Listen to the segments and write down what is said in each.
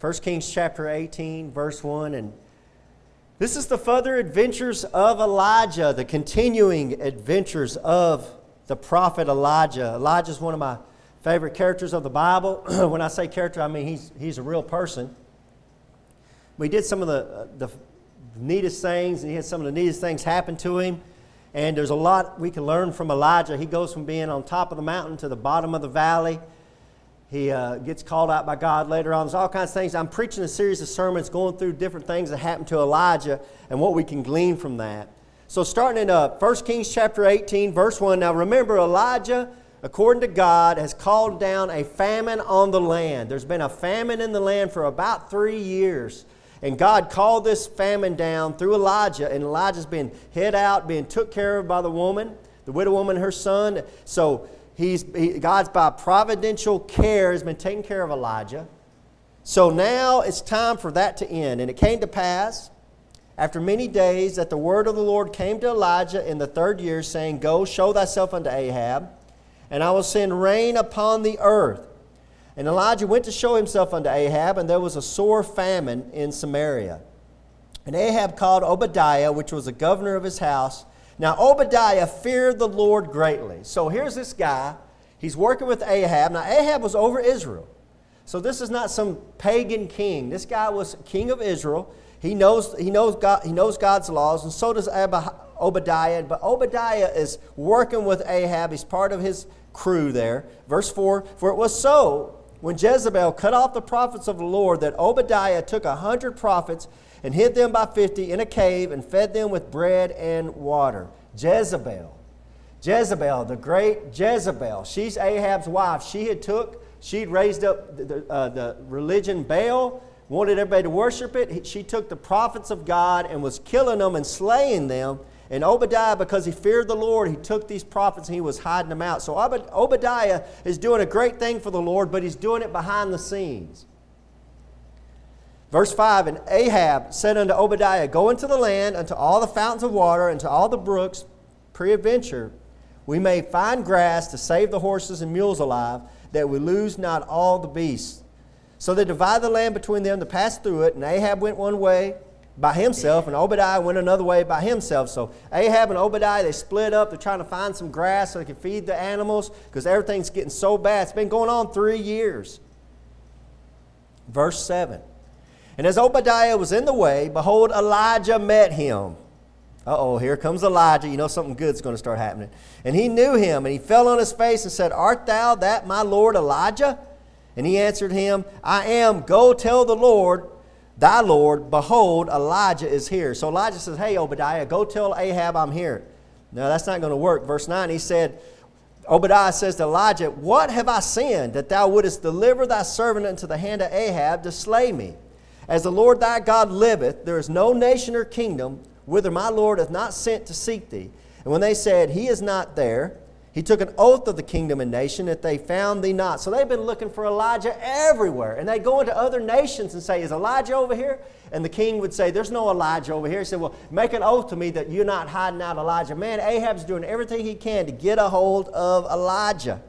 1 Kings chapter 18, verse 1. And this is the further adventures of Elijah, the continuing adventures of the prophet Elijah. Elijah is one of my favorite characters of the Bible. when I say character, I mean he's, he's a real person. We did some of the, the neatest things, and he had some of the neatest things happen to him. And there's a lot we can learn from Elijah. He goes from being on top of the mountain to the bottom of the valley. He uh, gets called out by God later on. There's all kinds of things. I'm preaching a series of sermons going through different things that happened to Elijah and what we can glean from that. So, starting in uh, 1 Kings chapter 18, verse 1. Now, remember, Elijah, according to God, has called down a famine on the land. There's been a famine in the land for about three years. And God called this famine down through Elijah, and Elijah's been hid out, being took care of by the woman, the widow woman, her son. So, He's, he, God's by providential care has been taking care of Elijah. So now it's time for that to end. And it came to pass after many days that the word of the Lord came to Elijah in the third year, saying, Go, show thyself unto Ahab, and I will send rain upon the earth. And Elijah went to show himself unto Ahab, and there was a sore famine in Samaria. And Ahab called Obadiah, which was the governor of his house, now, Obadiah feared the Lord greatly. So here's this guy. He's working with Ahab. Now, Ahab was over Israel. So this is not some pagan king. This guy was king of Israel. He knows, he knows, God, he knows God's laws, and so does Obadiah. But Obadiah is working with Ahab. He's part of his crew there. Verse 4 For it was so when Jezebel cut off the prophets of the Lord that Obadiah took a hundred prophets and hid them by fifty in a cave and fed them with bread and water. Jezebel. Jezebel, the great Jezebel. She's Ahab's wife. She had took, she'd raised up the, uh, the religion Baal, wanted everybody to worship it. She took the prophets of God and was killing them and slaying them. And Obadiah, because he feared the Lord, he took these prophets and he was hiding them out. So Obadiah is doing a great thing for the Lord, but he's doing it behind the scenes. Verse 5 And Ahab said unto Obadiah, Go into the land, unto all the fountains of water, and to all the brooks, peradventure, we may find grass to save the horses and mules alive, that we lose not all the beasts. So they divided the land between them to pass through it, and Ahab went one way by himself, and Obadiah went another way by himself. So Ahab and Obadiah, they split up. They're trying to find some grass so they can feed the animals because everything's getting so bad. It's been going on three years. Verse 7. And as Obadiah was in the way, behold, Elijah met him. Uh oh, here comes Elijah. You know something good's going to start happening. And he knew him, and he fell on his face and said, Art thou that my Lord Elijah? And he answered him, I am. Go tell the Lord, thy Lord, behold, Elijah is here. So Elijah says, Hey, Obadiah, go tell Ahab I'm here. No, that's not going to work. Verse 9, he said, Obadiah says to Elijah, What have I sinned that thou wouldest deliver thy servant into the hand of Ahab to slay me? As the Lord thy God liveth, there is no nation or kingdom whither my Lord hath not sent to seek thee. And when they said, He is not there, he took an oath of the kingdom and nation that they found thee not. So they've been looking for Elijah everywhere. And they go into other nations and say, Is Elijah over here? And the king would say, There's no Elijah over here. He said, Well, make an oath to me that you're not hiding out Elijah. Man, Ahab's doing everything he can to get a hold of Elijah.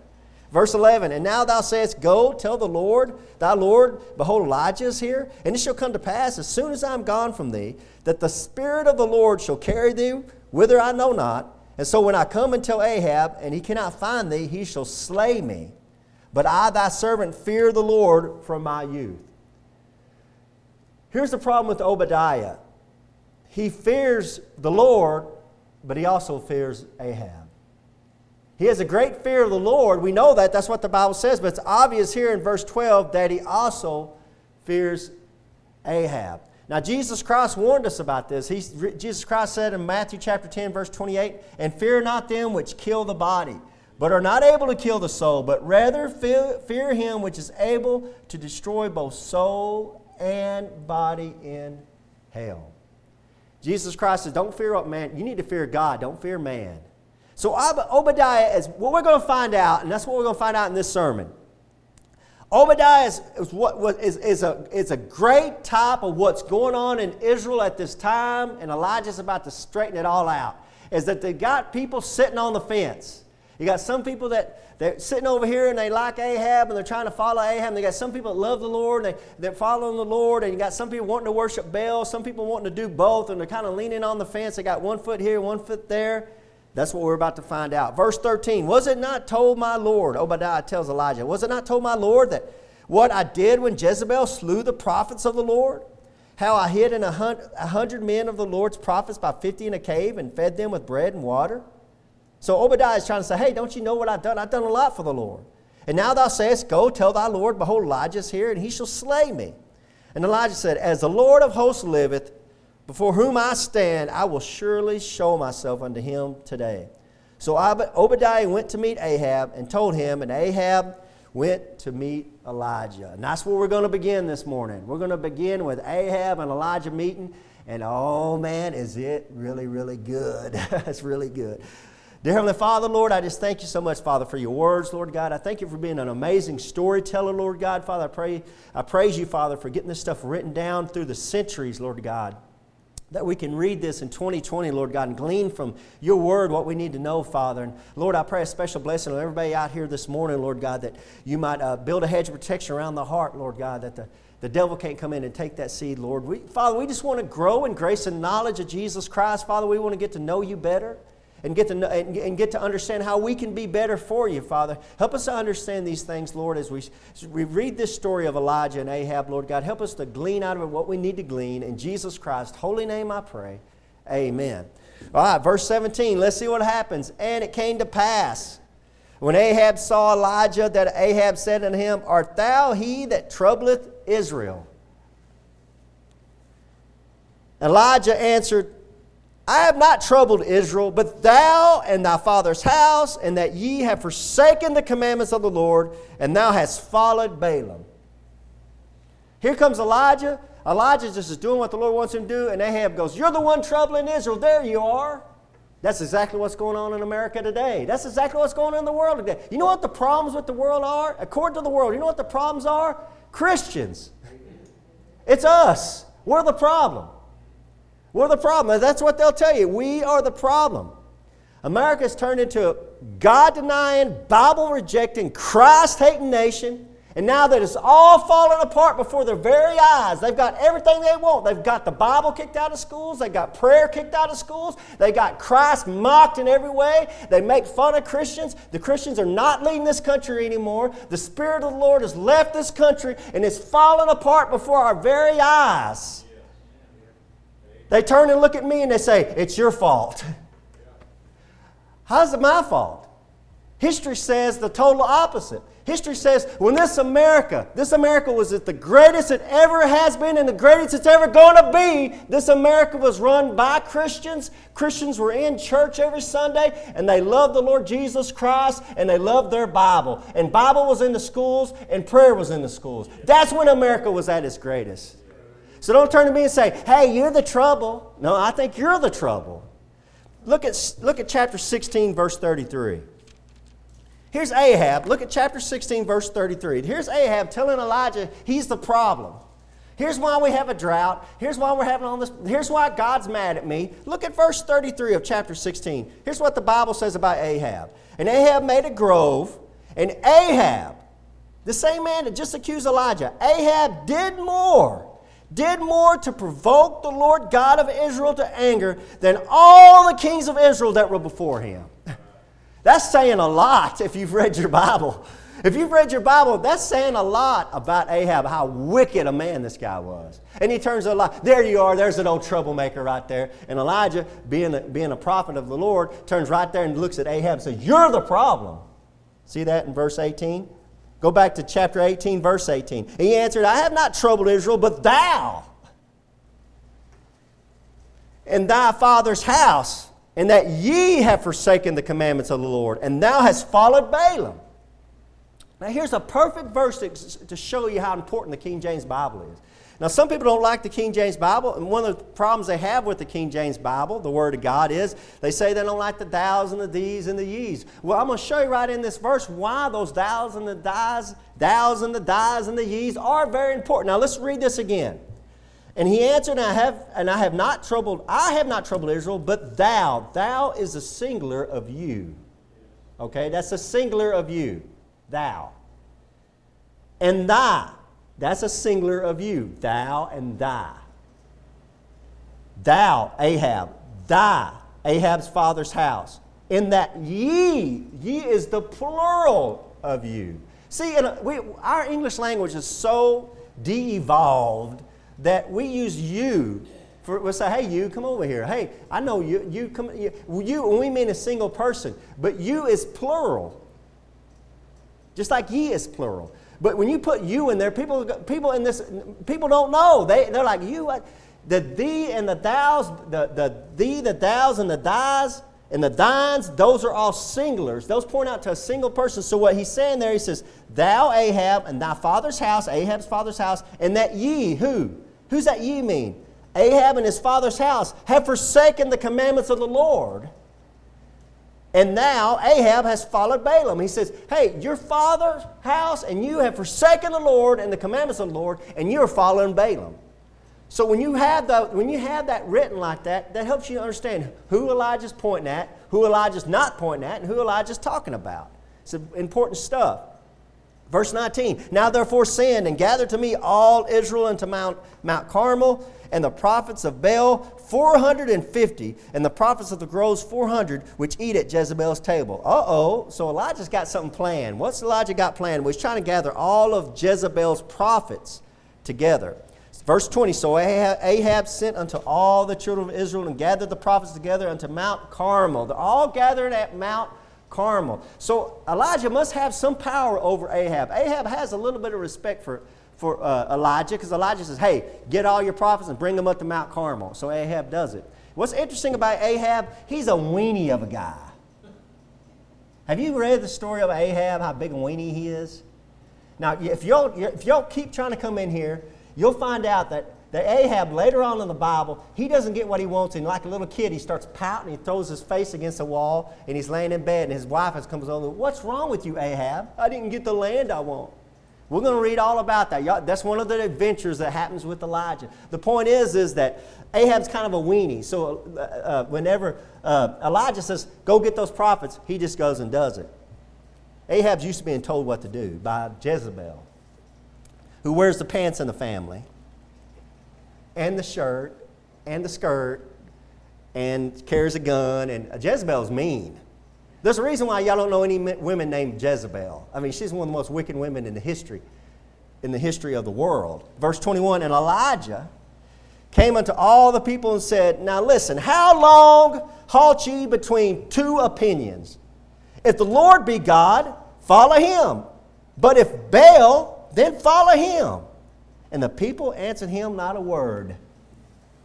Verse 11, And now thou sayest, Go, tell the Lord, thy Lord, behold, Elijah is here. And it shall come to pass, as soon as I am gone from thee, that the Spirit of the Lord shall carry thee whither I know not. And so when I come and tell Ahab, and he cannot find thee, he shall slay me. But I, thy servant, fear the Lord from my youth. Here's the problem with Obadiah he fears the Lord, but he also fears Ahab. He has a great fear of the Lord. We know that. That's what the Bible says. But it's obvious here in verse 12 that he also fears Ahab. Now, Jesus Christ warned us about this. He, Jesus Christ said in Matthew chapter 10, verse 28, And fear not them which kill the body, but are not able to kill the soul, but rather fear, fear him which is able to destroy both soul and body in hell. Jesus Christ says, Don't fear man. You need to fear God, don't fear man. So Obadiah is what we're going to find out, and that's what we're going to find out in this sermon. Obadiah is, is, what, is, is, a, is a great type of what's going on in Israel at this time, and Elijah's about to straighten it all out. Is that they got people sitting on the fence. You got some people that they're sitting over here and they like Ahab and they're trying to follow Ahab. And you got some people that love the Lord and they, they're following the Lord. And you got some people wanting to worship Baal, some people wanting to do both, and they're kind of leaning on the fence. They got one foot here, one foot there. That's what we're about to find out. Verse 13 Was it not told my Lord, Obadiah tells Elijah, was it not told my Lord that what I did when Jezebel slew the prophets of the Lord? How I hid in a hundred men of the Lord's prophets by fifty in a cave and fed them with bread and water? So Obadiah is trying to say, Hey, don't you know what I've done? I've done a lot for the Lord. And now thou sayest, Go tell thy Lord, behold, Elijah is here, and he shall slay me. And Elijah said, As the Lord of hosts liveth, before whom I stand, I will surely show myself unto him today. So Obadiah went to meet Ahab and told him, and Ahab went to meet Elijah. And that's where we're going to begin this morning. We're going to begin with Ahab and Elijah meeting. And oh man, is it really, really good? it's really good. Dear Heavenly Father, Lord, I just thank you so much, Father, for your words, Lord God. I thank you for being an amazing storyteller, Lord God. Father, I pray, I praise you, Father, for getting this stuff written down through the centuries, Lord God that we can read this in 2020, Lord God, and glean from your word what we need to know, Father. And Lord, I pray a special blessing on everybody out here this morning, Lord God, that you might uh, build a hedge of protection around the heart, Lord God, that the, the devil can't come in and take that seed, Lord. We, Father, we just want to grow in grace and knowledge of Jesus Christ. Father, we want to get to know you better and get to and, get to understand how we can be better for you, Father. Help us to understand these things, Lord, as we, as we read this story of Elijah and Ahab, Lord God. Help us to glean out of it what we need to glean. In Jesus Christ's holy name I pray. Amen. All right, verse 17. Let's see what happens. And it came to pass when Ahab saw Elijah that Ahab said unto him, Art thou he that troubleth Israel? Elijah answered, I have not troubled Israel, but thou and thy father's house, and that ye have forsaken the commandments of the Lord, and thou hast followed Baalim. Here comes Elijah. Elijah just is doing what the Lord wants him to do, and Ahab goes, You're the one troubling Israel. There you are. That's exactly what's going on in America today. That's exactly what's going on in the world today. You know what the problems with the world are? According to the world, you know what the problems are? Christians. It's us. We're the problem. We're the problem. That's what they'll tell you. We are the problem. America's turned into a God denying, Bible rejecting, Christ hating nation. And now that it's all falling apart before their very eyes, they've got everything they want. They've got the Bible kicked out of schools. They've got prayer kicked out of schools. They got Christ mocked in every way. They make fun of Christians. The Christians are not leading this country anymore. The Spirit of the Lord has left this country and it's falling apart before our very eyes. They turn and look at me and they say, It's your fault. How's it my fault? History says the total opposite. History says when this America, this America was at the greatest it ever has been and the greatest it's ever going to be, this America was run by Christians. Christians were in church every Sunday and they loved the Lord Jesus Christ and they loved their Bible. And Bible was in the schools and prayer was in the schools. That's when America was at its greatest. So don't turn to me and say, hey, you're the trouble. No, I think you're the trouble. Look at, look at chapter 16, verse 33. Here's Ahab. Look at chapter 16, verse 33. Here's Ahab telling Elijah he's the problem. Here's why we have a drought. Here's why we're having all this. Here's why God's mad at me. Look at verse 33 of chapter 16. Here's what the Bible says about Ahab. And Ahab made a grove, and Ahab, the same man that just accused Elijah, Ahab did more did more to provoke the Lord God of Israel to anger than all the kings of Israel that were before him. That's saying a lot if you've read your Bible. If you've read your Bible, that's saying a lot about Ahab, how wicked a man this guy was. And he turns to Elijah. There you are, there's an old troublemaker right there. And Elijah, being a, being a prophet of the Lord, turns right there and looks at Ahab and says, You're the problem. See that in verse 18? Go back to chapter 18, verse 18. He answered, I have not troubled Israel, but thou and thy father's house, and that ye have forsaken the commandments of the Lord, and thou hast followed Baalim. Now, here's a perfect verse to show you how important the King James Bible is. Now, some people don't like the King James Bible, and one of the problems they have with the King James Bible, the Word of God, is they say they don't like the thous and the these and the ye's. Well, I'm going to show you right in this verse why those thous and the thys, thous and the thys and the ye's are very important. Now, let's read this again. And he answered, I have, and I have not troubled, I have not troubled Israel, but thou. Thou is a singular of you. Okay, that's a singular of you, thou. And thy, that's a singular of you, thou and thy. Thou, Ahab, thy, Ahab's father's house. In that ye, ye is the plural of you. See, a, we, our English language is so de evolved that we use you for, we'll say, hey, you, come over here. Hey, I know you, you come, you, you, we mean a single person, but you is plural. Just like ye is plural. But when you put you in there, people, people in this, people don't know. They, they're like, you, what? the thee and the thous, the, the thee, the thous, and the thys, and the thines, those are all singulars. Those point out to a single person. So what he's saying there, he says, Thou, Ahab, and thy father's house, Ahab's father's house, and that ye, who? Who's that ye mean? Ahab and his father's house have forsaken the commandments of the Lord. And now Ahab has followed Baalim. He says, Hey, your father's house, and you have forsaken the Lord and the commandments of the Lord, and you are following Baalim. So when you have the, when you have that written like that, that helps you understand who Elijah's pointing at, who Elijah's not pointing at, and who Elijah's talking about. It's important stuff. Verse 19. Now therefore send and gather to me all Israel unto Mount, Mount Carmel, and the prophets of Baal 450, and the prophets of the groves 400, which eat at Jezebel's table. Uh oh. So Elijah's got something planned. What's Elijah got planned? Well, he's trying to gather all of Jezebel's prophets together. Verse 20 So Ahab sent unto all the children of Israel and gathered the prophets together unto Mount Carmel. They're all gathered at Mount Carmel. So Elijah must have some power over Ahab. Ahab has a little bit of respect for, for uh, Elijah because Elijah says, Hey, get all your prophets and bring them up to Mount Carmel. So Ahab does it. What's interesting about Ahab, he's a weenie of a guy. Have you read the story of Ahab, how big a weenie he is? Now, if y'all, if y'all keep trying to come in here you'll find out that, that Ahab, later on in the Bible, he doesn't get what he wants. And like a little kid, he starts pouting, he throws his face against the wall, and he's laying in bed, and his wife has comes over. What's wrong with you, Ahab? I didn't get the land I want. We're going to read all about that. That's one of the adventures that happens with Elijah. The point is, is that Ahab's kind of a weenie. So uh, uh, whenever uh, Elijah says, go get those prophets, he just goes and does it. Ahab's used to being told what to do by Jezebel who wears the pants in the family, and the shirt, and the skirt, and carries a gun, and Jezebel's mean. There's a reason why y'all don't know any women named Jezebel. I mean, she's one of the most wicked women in the history, in the history of the world. Verse 21, and Elijah came unto all the people and said, Now listen, how long halt ye between two opinions? If the Lord be God, follow him. But if Baal then follow him. And the people answered him not a word.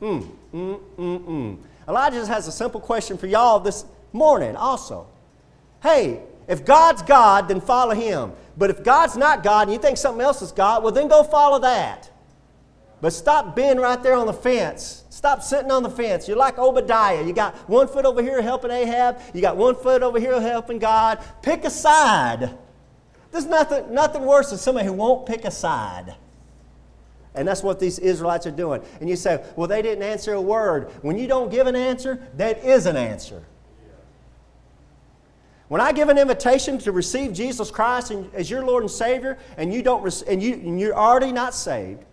Mm, mm, mm, mm. Elijah has a simple question for y'all this morning also. Hey, if God's God, then follow him. But if God's not God and you think something else is God, well, then go follow that. But stop being right there on the fence. Stop sitting on the fence. You're like Obadiah. You got one foot over here helping Ahab, you got one foot over here helping God. Pick a side. There's nothing, nothing worse than somebody who won't pick a side. And that's what these Israelites are doing. And you say, well, they didn't answer a word. When you don't give an answer, that is an answer. When I give an invitation to receive Jesus Christ as your Lord and Savior, and you don't, and you, and you're already not saved,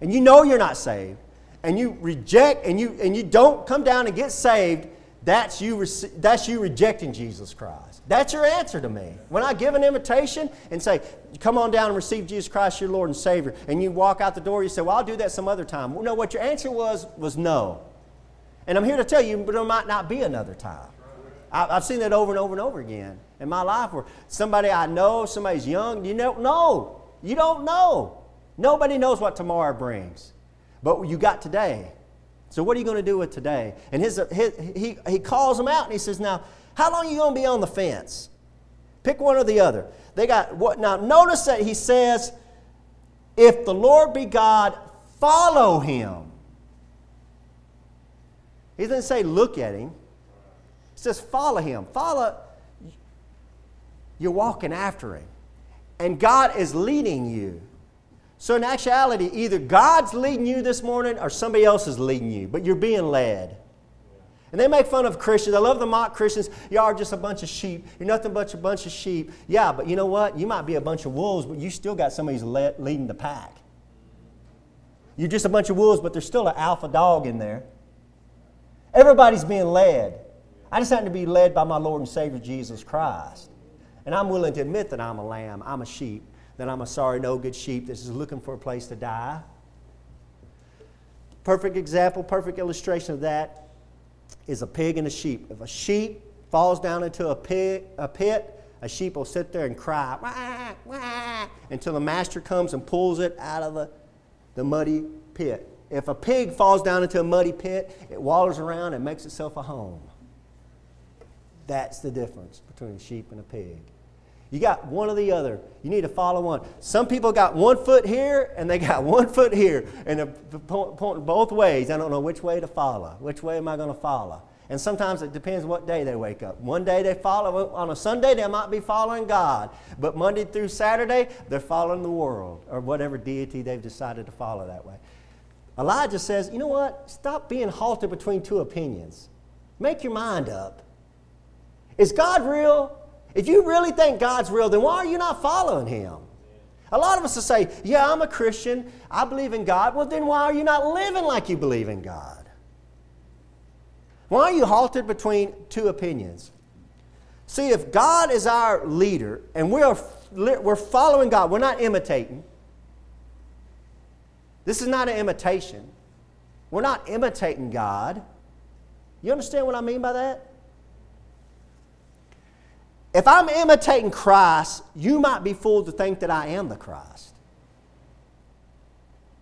and you know you're not saved, and you reject, and you and you don't come down and get saved, that's you, that's you rejecting Jesus Christ. That's your answer to me. When I give an invitation and say, come on down and receive Jesus Christ, your Lord and Savior, and you walk out the door, you say, well, I'll do that some other time. Well, no, what your answer was, was no. And I'm here to tell you, but there might not be another time. I've seen that over and over and over again in my life where somebody I know, somebody's young, you don't know. You don't know. Nobody knows what tomorrow brings. But you got today. So what are you going to do with today? And his, his, he, he calls them out and he says, now, how long are you going to be on the fence? Pick one or the other. They got what now notice that he says, if the Lord be God, follow him. He doesn't say look at him. Says follow him. Follow you're walking after him. And God is leading you. So, in actuality, either God's leading you this morning or somebody else is leading you, but you're being led. And they make fun of Christians. I love the mock Christians. You are just a bunch of sheep. You're nothing but a bunch of sheep. Yeah, but you know what? You might be a bunch of wolves, but you still got somebody who's le- leading the pack. You're just a bunch of wolves, but there's still an alpha dog in there. Everybody's being led. I just happen to be led by my Lord and Savior Jesus Christ. And I'm willing to admit that I'm a lamb, I'm a sheep, that I'm a sorry, no good sheep that's just looking for a place to die. Perfect example, perfect illustration of that is a pig and a sheep. If a sheep falls down into a pit, a pit a sheep will sit there and cry wah, wah, until the master comes and pulls it out of the, the muddy pit. If a pig falls down into a muddy pit, it wallers around and makes itself a home. That's the difference between a sheep and a pig. You got one or the other. You need to follow one. Some people got one foot here and they got one foot here, and they're pointing both ways. I don't know which way to follow. Which way am I going to follow? And sometimes it depends what day they wake up. One day they follow, on a Sunday, they might be following God. But Monday through Saturday, they're following the world or whatever deity they've decided to follow that way. Elijah says, you know what? Stop being halted between two opinions. Make your mind up. Is God real? If you really think God's real, then why are you not following Him? A lot of us will say, Yeah, I'm a Christian. I believe in God. Well, then why are you not living like you believe in God? Why are you halted between two opinions? See, if God is our leader and we're, we're following God, we're not imitating. This is not an imitation. We're not imitating God. You understand what I mean by that? If I'm imitating Christ, you might be fooled to think that I am the Christ.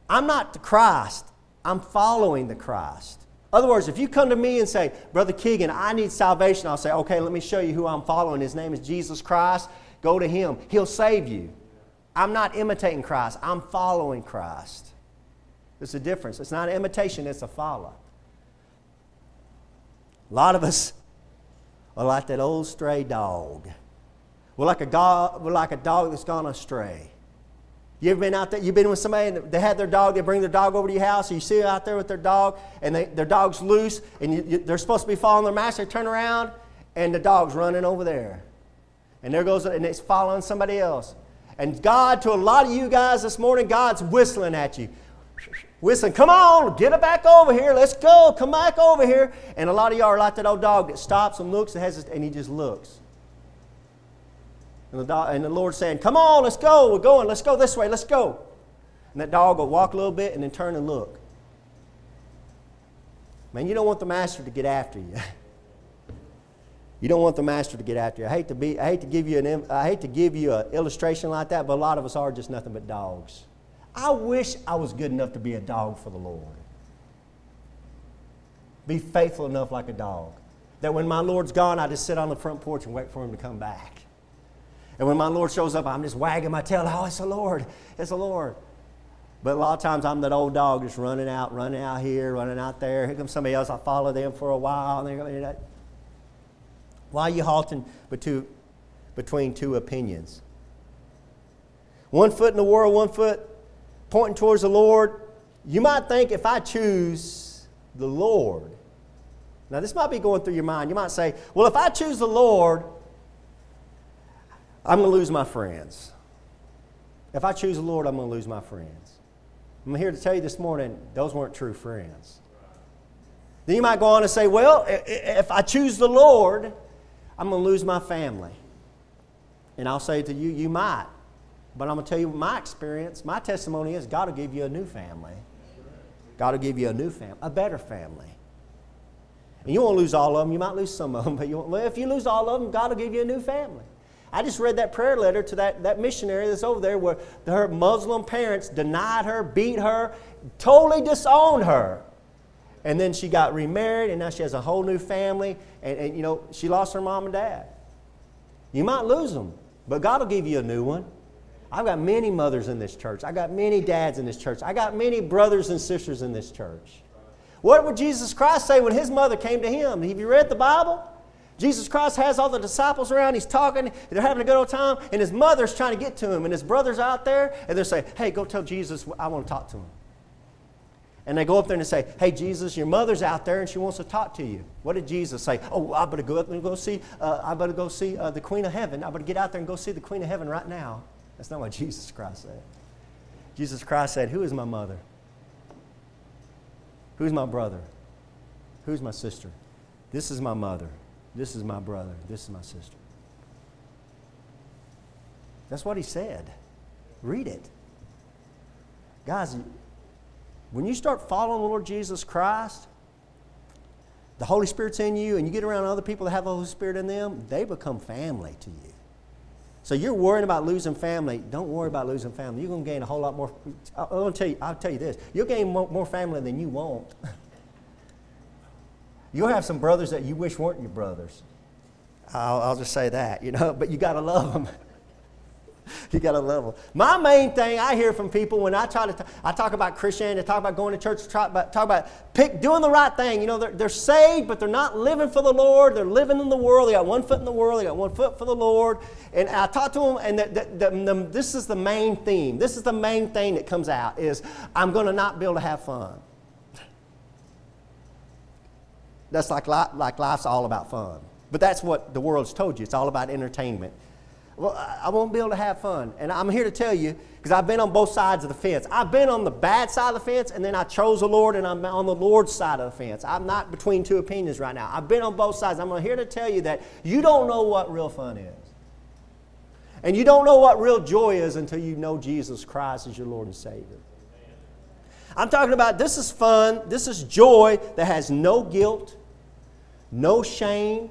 I'm not the Christ, I'm following the Christ. In other words, if you come to me and say, Brother Keegan, I need salvation, I'll say, okay, let me show you who I'm following. His name is Jesus Christ. Go to him, he'll save you. I'm not imitating Christ, I'm following Christ. There's a difference. It's not imitation, it's a follow. A lot of us or like that old stray dog. We're like a, go- we're like a dog that's gone astray. You ever been out there? You've been with somebody and they had their dog, they bring their dog over to your house, and you see them out there with their dog, and they, their dog's loose, and you, you, they're supposed to be following their master. They turn around, and the dog's running over there. And there goes, and it's following somebody else. And God, to a lot of you guys this morning, God's whistling at you whistling, come on, get it back over here, let's go, come back over here. And a lot of y'all are like that old dog that stops and looks and, has and he just looks. And the, dog, and the Lord's saying, come on, let's go, we're going, let's go this way, let's go. And that dog will walk a little bit and then turn and look. Man, you don't want the master to get after you. you don't want the master to get after you. I hate to be, I hate to give you an, I hate to give you an illustration like that, but a lot of us are just nothing but dogs. I wish I was good enough to be a dog for the Lord. Be faithful enough like a dog. That when my Lord's gone, I just sit on the front porch and wait for him to come back. And when my Lord shows up, I'm just wagging my tail. Oh, it's the Lord. It's the Lord. But a lot of times I'm that old dog just running out, running out here, running out there. Here comes somebody else. I follow them for a while. And they're, why are you halting between two opinions? One foot in the world, one foot pointing towards the Lord, you might think if I choose the Lord, now this might be going through your mind. You might say, well, if I choose the Lord, I'm going to lose my friends. If I choose the Lord, I'm going to lose my friends. I'm here to tell you this morning, those weren't true friends. Then you might go on and say, well, if I choose the Lord, I'm going to lose my family. And I'll say to you, you might. But I'm going to tell you my experience, my testimony is God will give you a new family. God will give you a new family, a better family. And you won't lose all of them. You might lose some of them, but you well, if you lose all of them, God will give you a new family. I just read that prayer letter to that, that missionary that's over there where her Muslim parents denied her, beat her, totally disowned her. And then she got remarried, and now she has a whole new family. And, and you know, she lost her mom and dad. You might lose them, but God will give you a new one. I've got many mothers in this church. I got many dads in this church. I got many brothers and sisters in this church. What would Jesus Christ say when his mother came to him? Have you read the Bible? Jesus Christ has all the disciples around. He's talking. They're having a good old time. And his mother's trying to get to him. And his brother's out there. And they're saying, hey, go tell Jesus I want to talk to him. And they go up there and they say, Hey, Jesus, your mother's out there and she wants to talk to you. What did Jesus say? Oh, I better go up and go see, uh, I better go see uh, the Queen of Heaven. I better get out there and go see the Queen of Heaven right now. That's not what Jesus Christ said. Jesus Christ said, Who is my mother? Who's my brother? Who's my sister? This is my mother. This is my brother. This is my sister. That's what he said. Read it. Guys, when you start following the Lord Jesus Christ, the Holy Spirit's in you, and you get around other people that have the Holy Spirit in them, they become family to you. So you're worrying about losing family. Don't worry about losing family. You're going to gain a whole lot more. I'll tell you, I'll tell you this. You'll gain more, more family than you want. You'll have some brothers that you wish weren't your brothers. I'll, I'll just say that, you know, but you got to love them. you got to love them. My main thing I hear from people when I try to, t- I talk about Christianity, talk about going to church, talk about, talk about pick, doing the right thing. You know, they're, they're saved, but they're not living for the Lord. They're living in the world. They got one foot in the world. They got one foot for the Lord. And I talk to them, and the, the, the, this is the main theme. This is the main thing that comes out is I'm going to not be able to have fun. That's like, like life's all about fun. But that's what the world's told you. It's all about entertainment. Well, I won't be able to have fun. And I'm here to tell you, because I've been on both sides of the fence. I've been on the bad side of the fence, and then I chose the Lord, and I'm on the Lord's side of the fence. I'm not between two opinions right now. I've been on both sides. I'm here to tell you that you don't know what real fun is. And you don't know what real joy is until you know Jesus Christ as your Lord and Savior. I'm talking about this is fun, this is joy that has no guilt, no shame,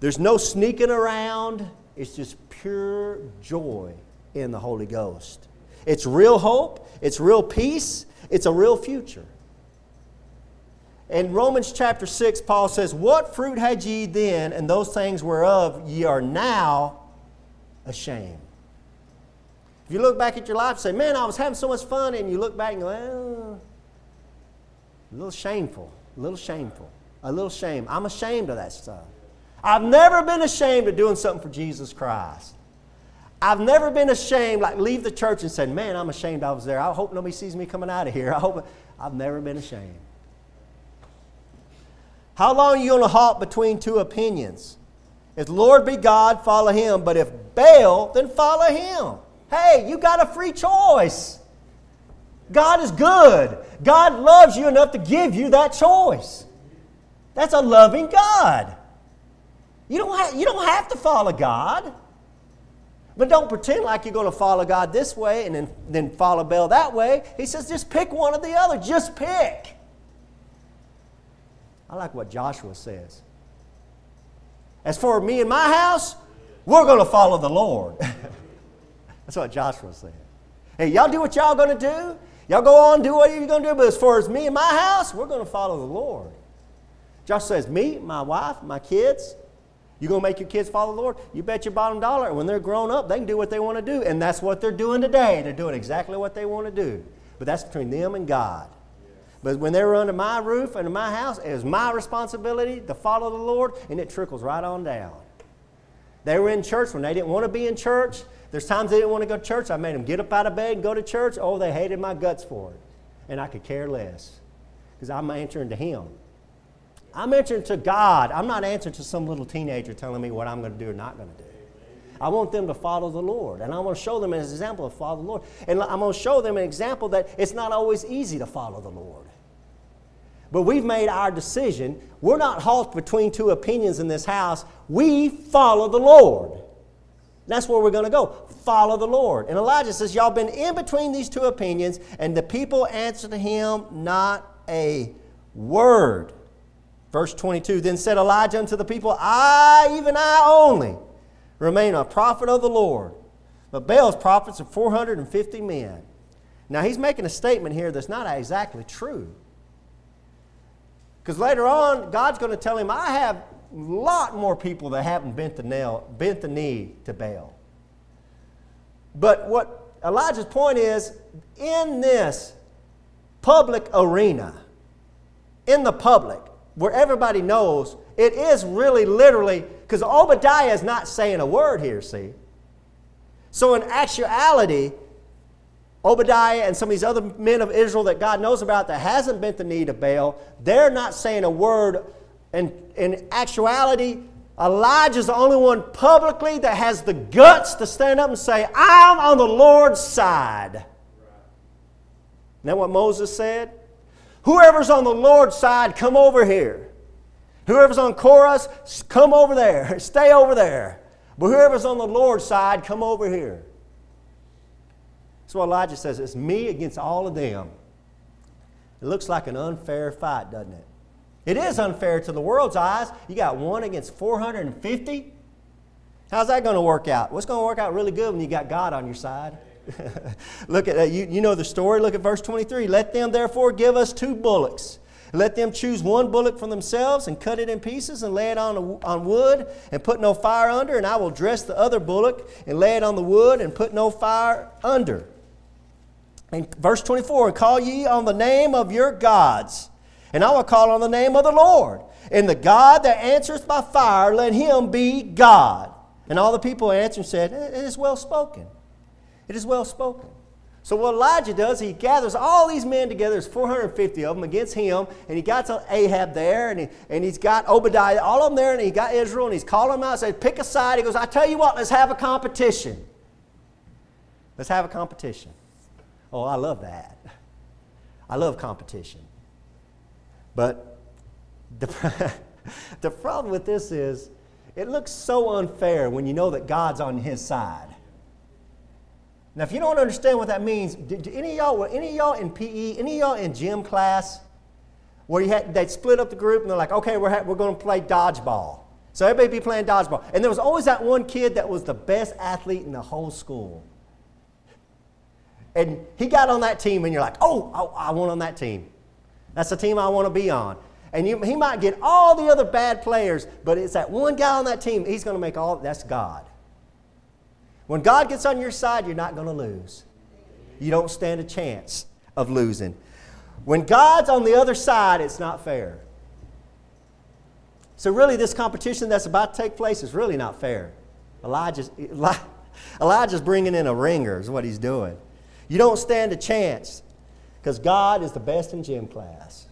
there's no sneaking around. It's just pure joy in the Holy Ghost. It's real hope, it's real peace, it's a real future. In Romans chapter 6, Paul says, What fruit had ye then, and those things whereof ye are now ashamed? If you look back at your life and say, Man, I was having so much fun, and you look back and go, Well, a little shameful, a little shameful a little shame. I'm ashamed of that stuff. I've never been ashamed of doing something for Jesus Christ. I've never been ashamed, like leave the church and said, Man, I'm ashamed I was there. I hope nobody sees me coming out of here. I hope I've never been ashamed. How long are you going to halt between two opinions? If Lord be God, follow him. But if Baal, then follow him. Hey, you got a free choice. God is good. God loves you enough to give you that choice. That's a loving God. You don't, have, you don't have to follow God. But don't pretend like you're going to follow God this way and then, then follow Baal that way. He says just pick one or the other. Just pick. I like what Joshua says. As for me and my house, we're going to follow the Lord. That's what Joshua said. Hey, y'all do what y'all going to do. Y'all go on, do what you're going to do. But as far as me and my house, we're going to follow the Lord. Joshua says, Me, my wife, my kids, you to make your kids follow the Lord? You bet your bottom dollar. When they're grown up, they can do what they want to do. And that's what they're doing today. They're doing exactly what they want to do. But that's between them and God. But when they're under my roof and in my house, it is my responsibility to follow the Lord, and it trickles right on down. They were in church when they didn't want to be in church. There's times they didn't want to go to church. I made them get up out of bed and go to church. Oh, they hated my guts for it. And I could care less because I'm answering to Him. I'm answering to God. I'm not answering to some little teenager telling me what I'm going to do or not going to do. I want them to follow the Lord. And I want to show them an example of follow the Lord. And I'm going to show them an example that it's not always easy to follow the Lord. But we've made our decision. We're not halt between two opinions in this house. We follow the Lord. That's where we're going to go. Follow the Lord. And Elijah says, Y'all been in between these two opinions, and the people answered him not a word. Verse 22 Then said Elijah unto the people, I, even I only, remain a prophet of the Lord. But Baal's prophets are 450 men. Now he's making a statement here that's not exactly true. Because later on, God's going to tell him, I have a lot more people that haven't bent the, nail, bent the knee to Baal. But what Elijah's point is in this public arena, in the public, where everybody knows it is really literally, because Obadiah is not saying a word here, see? So, in actuality, Obadiah and some of these other men of Israel that God knows about that hasn't bent the knee to Baal, they're not saying a word. And in actuality, Elijah's the only one publicly that has the guts to stand up and say, I'm on the Lord's side. That what Moses said? Whoever's on the Lord's side, come over here. Whoever's on Korah's, come over there. Stay over there. But whoever's on the Lord's side, come over here. That's what Elijah says. It's me against all of them. It looks like an unfair fight, doesn't it? It is unfair to the world's eyes. You got one against 450. How's that going to work out? What's going to work out really good when you got God on your side? Look at uh, you, you know the story. Look at verse 23. Let them therefore give us two bullocks. Let them choose one bullock for themselves and cut it in pieces and lay it on, on wood and put no fire under. And I will dress the other bullock and lay it on the wood and put no fire under. And verse 24 And call ye on the name of your gods, and I will call on the name of the Lord. And the God that answers by fire, let him be God. And all the people answered and said, It is well spoken. It is well spoken. So what Elijah does, he gathers all these men together, there's 450 of them against him, and he got Ahab there, and, he, and he's got Obadiah, all of them there, and he got Israel, and he's calling them out says, pick a side. He goes, I tell you what, let's have a competition. Let's have a competition. Oh, I love that. I love competition. But the, the problem with this is, it looks so unfair when you know that God's on his side. Now, if you don't understand what that means, did, any of y'all, were any of y'all in PE, any of y'all in gym class, where you had, they'd split up the group and they're like, okay, we're, ha- we're going to play dodgeball. So everybody be playing dodgeball. And there was always that one kid that was the best athlete in the whole school. And he got on that team, and you're like, oh, I, I want on that team. That's the team I want to be on. And you, he might get all the other bad players, but it's that one guy on that team, he's going to make all, that's God. When God gets on your side, you're not going to lose. You don't stand a chance of losing. When God's on the other side, it's not fair. So, really, this competition that's about to take place is really not fair. Elijah's, Elijah's bringing in a ringer, is what he's doing. You don't stand a chance because God is the best in gym class.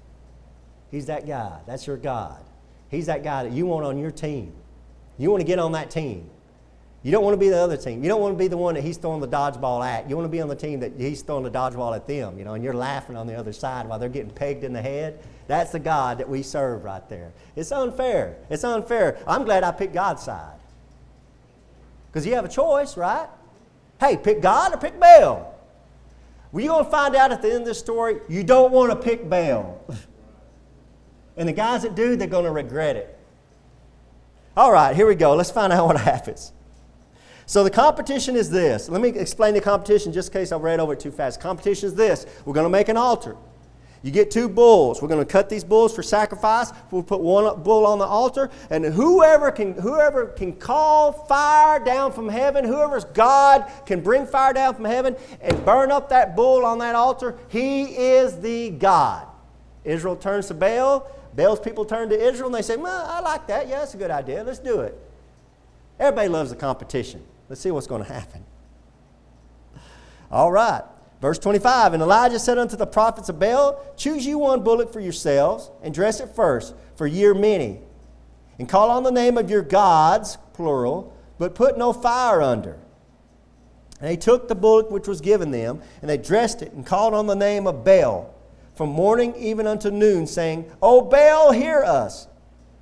He's that guy. That's your God. He's that guy that you want on your team. You want to get on that team. You don't want to be the other team. You don't want to be the one that he's throwing the dodgeball at. You want to be on the team that he's throwing the dodgeball at them, you know, and you're laughing on the other side while they're getting pegged in the head. That's the God that we serve right there. It's unfair. It's unfair. I'm glad I picked God's side. Because you have a choice, right? Hey, pick God or pick Baal. Well, you're going to find out at the end of this story, you don't want to pick Baal. and the guys that do, they're going to regret it. All right, here we go. Let's find out what happens. So the competition is this. Let me explain the competition just in case I read over it too fast. Competition is this. We're going to make an altar. You get two bulls. We're going to cut these bulls for sacrifice. We'll put one bull on the altar, and whoever can whoever can call fire down from heaven, whoever's God can bring fire down from heaven and burn up that bull on that altar, he is the God. Israel turns to Baal. Baal's people turn to Israel and they say, Well, I like that. Yeah, that's a good idea. Let's do it. Everybody loves the competition. Let's see what's going to happen. All right. Verse 25 And Elijah said unto the prophets of Baal, Choose you one bullock for yourselves, and dress it first, for ye are many. And call on the name of your gods, plural, but put no fire under. And they took the bullock which was given them, and they dressed it, and called on the name of Baal, from morning even unto noon, saying, O Baal, hear us.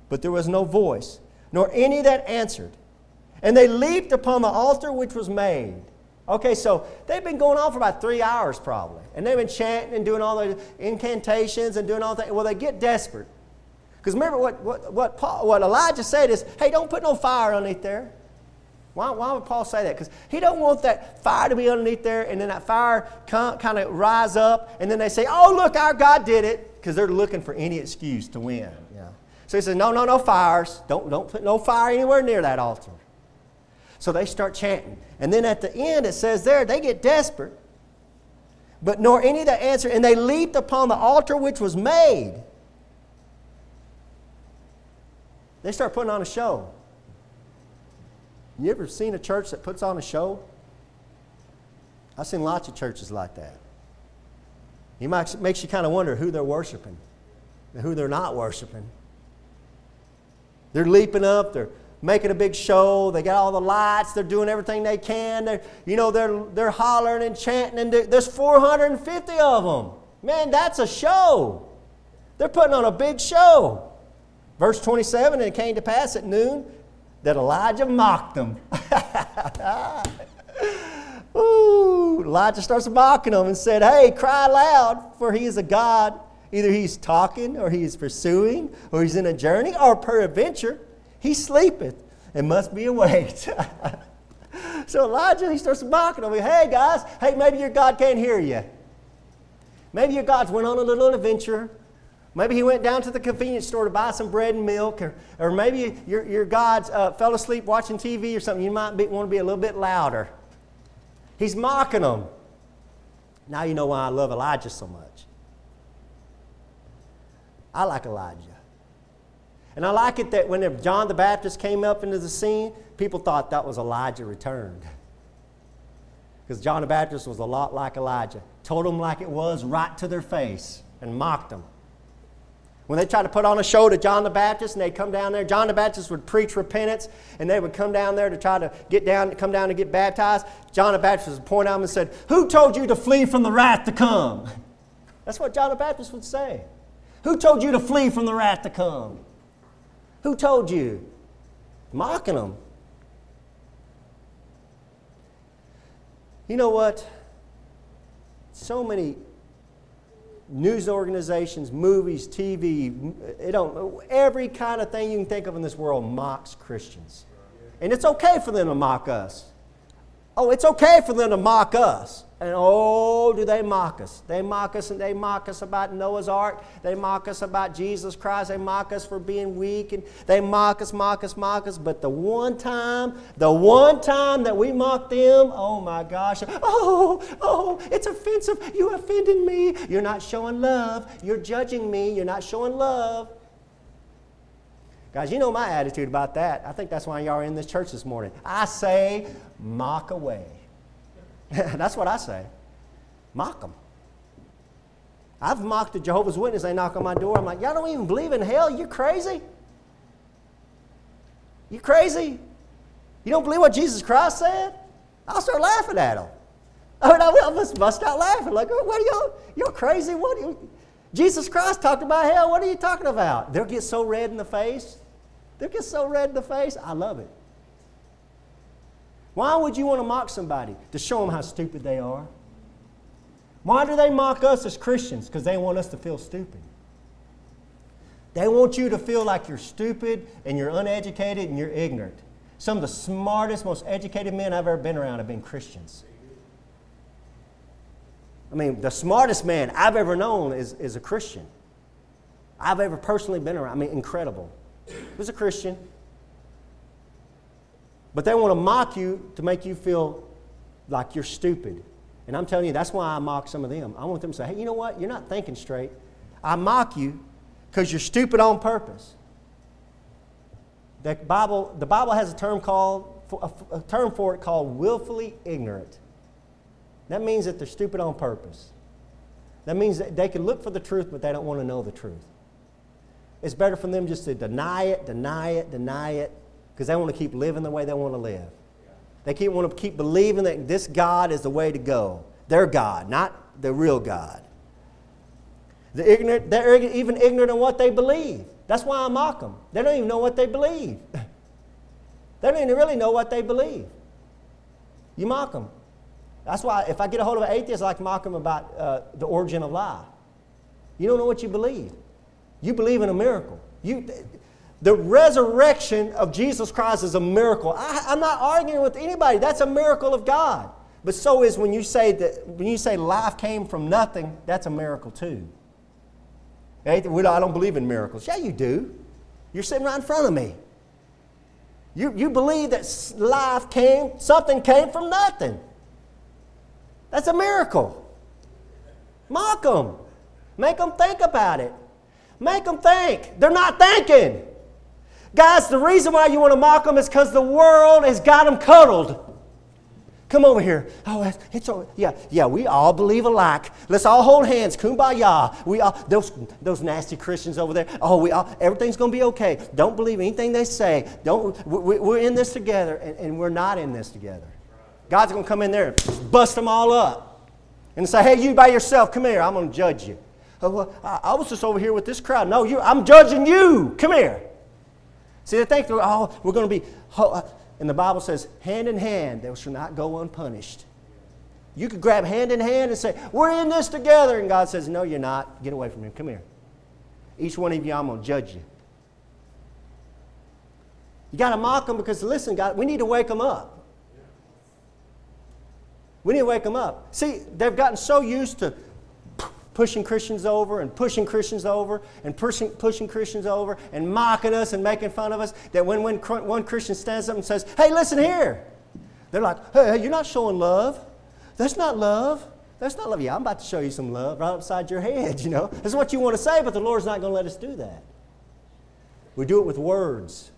But there was no voice, nor any that answered. And they leaped upon the altar which was made. Okay, so they've been going on for about three hours probably. And they've been chanting and doing all the incantations and doing all that. Well, they get desperate. Because remember what, what, what, Paul, what Elijah said is, hey, don't put no fire underneath there. Why, why would Paul say that? Because he don't want that fire to be underneath there and then that fire kind of rise up and then they say, oh, look, our God did it. Because they're looking for any excuse to win. Yeah. So he says, no, no, no fires. Don't, don't put no fire anywhere near that altar. So they start chanting. And then at the end, it says there, they get desperate. But nor any that answer, and they leaped upon the altar which was made. They start putting on a show. You ever seen a church that puts on a show? I've seen lots of churches like that. It makes you kind of wonder who they're worshiping and who they're not worshiping. They're leaping up, they're making a big show, they got all the lights, they're doing everything they can. They're, you know, they're, they're hollering and chanting, and there's 450 of them. Man, that's a show. They're putting on a big show. Verse 27 And it came to pass at noon that Elijah mocked them. Ooh, Elijah starts mocking them and said, Hey, cry loud, for he is a God. Either he's talking, or he's pursuing, or he's in a journey, or peradventure, he sleepeth and must be awake. so Elijah, he starts mocking them. Hey, guys, hey, maybe your God can't hear you. Maybe your God's went on a little adventure. Maybe he went down to the convenience store to buy some bread and milk, or, or maybe your, your God's uh, fell asleep watching TV or something. You might be, want to be a little bit louder. He's mocking them. Now you know why I love Elijah so much. I like Elijah. And I like it that when John the Baptist came up into the scene, people thought that was Elijah returned. Because John the Baptist was a lot like Elijah. Told them like it was right to their face and mocked them. When they tried to put on a show to John the Baptist and they'd come down there, John the Baptist would preach repentance and they would come down there to try to get down, come down to get baptized. John the Baptist would point out and said, Who told you to flee from the wrath to come? That's what John the Baptist would say. Who told you to flee from the wrath to come? Who told you? Mocking them. You know what? So many news organizations, movies, TV, it don't, every kind of thing you can think of in this world mocks Christians. And it's okay for them to mock us. Oh, it's okay for them to mock us. And oh, do they mock us? They mock us and they mock us about Noah's Ark. They mock us about Jesus Christ. They mock us for being weak. And they mock us, mock us, mock us. But the one time, the one time that we mock them, oh my gosh, oh, oh, it's offensive. You offended me. You're not showing love. You're judging me. You're not showing love. Guys, you know my attitude about that. I think that's why y'all are in this church this morning. I say, mock away. That's what I say. Mock them. I've mocked the Jehovah's Witness. They knock on my door. I'm like, y'all don't even believe in hell? You crazy? You crazy? You don't believe what Jesus Christ said? I'll start laughing at them. I mean, I must bust out laughing. Like, what are y'all? You're crazy. What? Are you? Jesus Christ talked about hell. What are you talking about? They'll get so red in the face. They'll get so red in the face. I love it. Why would you want to mock somebody? To show them how stupid they are. Why do they mock us as Christians? Because they want us to feel stupid. They want you to feel like you're stupid and you're uneducated and you're ignorant. Some of the smartest, most educated men I've ever been around have been Christians. I mean, the smartest man I've ever known is, is a Christian. I've ever personally been around. I mean, incredible. He was a Christian. But they want to mock you to make you feel like you're stupid. And I'm telling you, that's why I mock some of them. I want them to say, hey, you know what? You're not thinking straight. I mock you because you're stupid on purpose. The Bible, the Bible has a term called a, term for it called willfully ignorant. That means that they're stupid on purpose. That means that they can look for the truth, but they don't want to know the truth. It's better for them just to deny it, deny it, deny it, because they want to keep living the way they want to live. They keep, want to keep believing that this God is the way to go. Their God, not the real God. They're, ignorant, they're even ignorant of what they believe. That's why I mock them. They don't even know what they believe. they don't even really know what they believe. You mock them. That's why if I get a hold of an atheist, I like mock them about uh, the origin of life. You don't know what you believe. You believe in a miracle. You, the resurrection of Jesus Christ is a miracle. I, I'm not arguing with anybody. That's a miracle of God. But so is when you say that when you say life came from nothing, that's a miracle too. I don't believe in miracles. Yeah, you do. You're sitting right in front of me. You, you believe that life came, something came from nothing. That's a miracle. Mock them. Make them think about it. Make them think. They're not thinking. Guys, the reason why you want to mock them is because the world has got them cuddled. Come over here. Oh, it's over. Yeah, yeah, we all believe alike. Let's all hold hands. Kumbaya. We all, those, those nasty Christians over there. Oh, we all, everything's going to be okay. Don't believe anything they say. Don't, we, we're in this together, and, and we're not in this together. God's going to come in there and bust them all up and say, hey, you by yourself, come here. I'm going to judge you. Oh, well, I, I, was just over here with this crowd. No, you, I'm judging you. Come here. See, they think, oh, we're going to be. Oh, and the Bible says, hand in hand, they shall not go unpunished. You could grab hand in hand and say, We're in this together. And God says, No, you're not. Get away from him. Come here. Each one of you, I'm going to judge you. You got to mock them because, listen, God, we need to wake them up. We need to wake them up. See, they've gotten so used to pushing Christians over and pushing Christians over and pushing, pushing Christians over and mocking us and making fun of us that when, when one Christian stands up and says, Hey, listen here, they're like, Hey, you're not showing love. That's not love. That's not love. Yeah, I'm about to show you some love right upside your head, you know. That's what you want to say, but the Lord's not going to let us do that. We do it with words.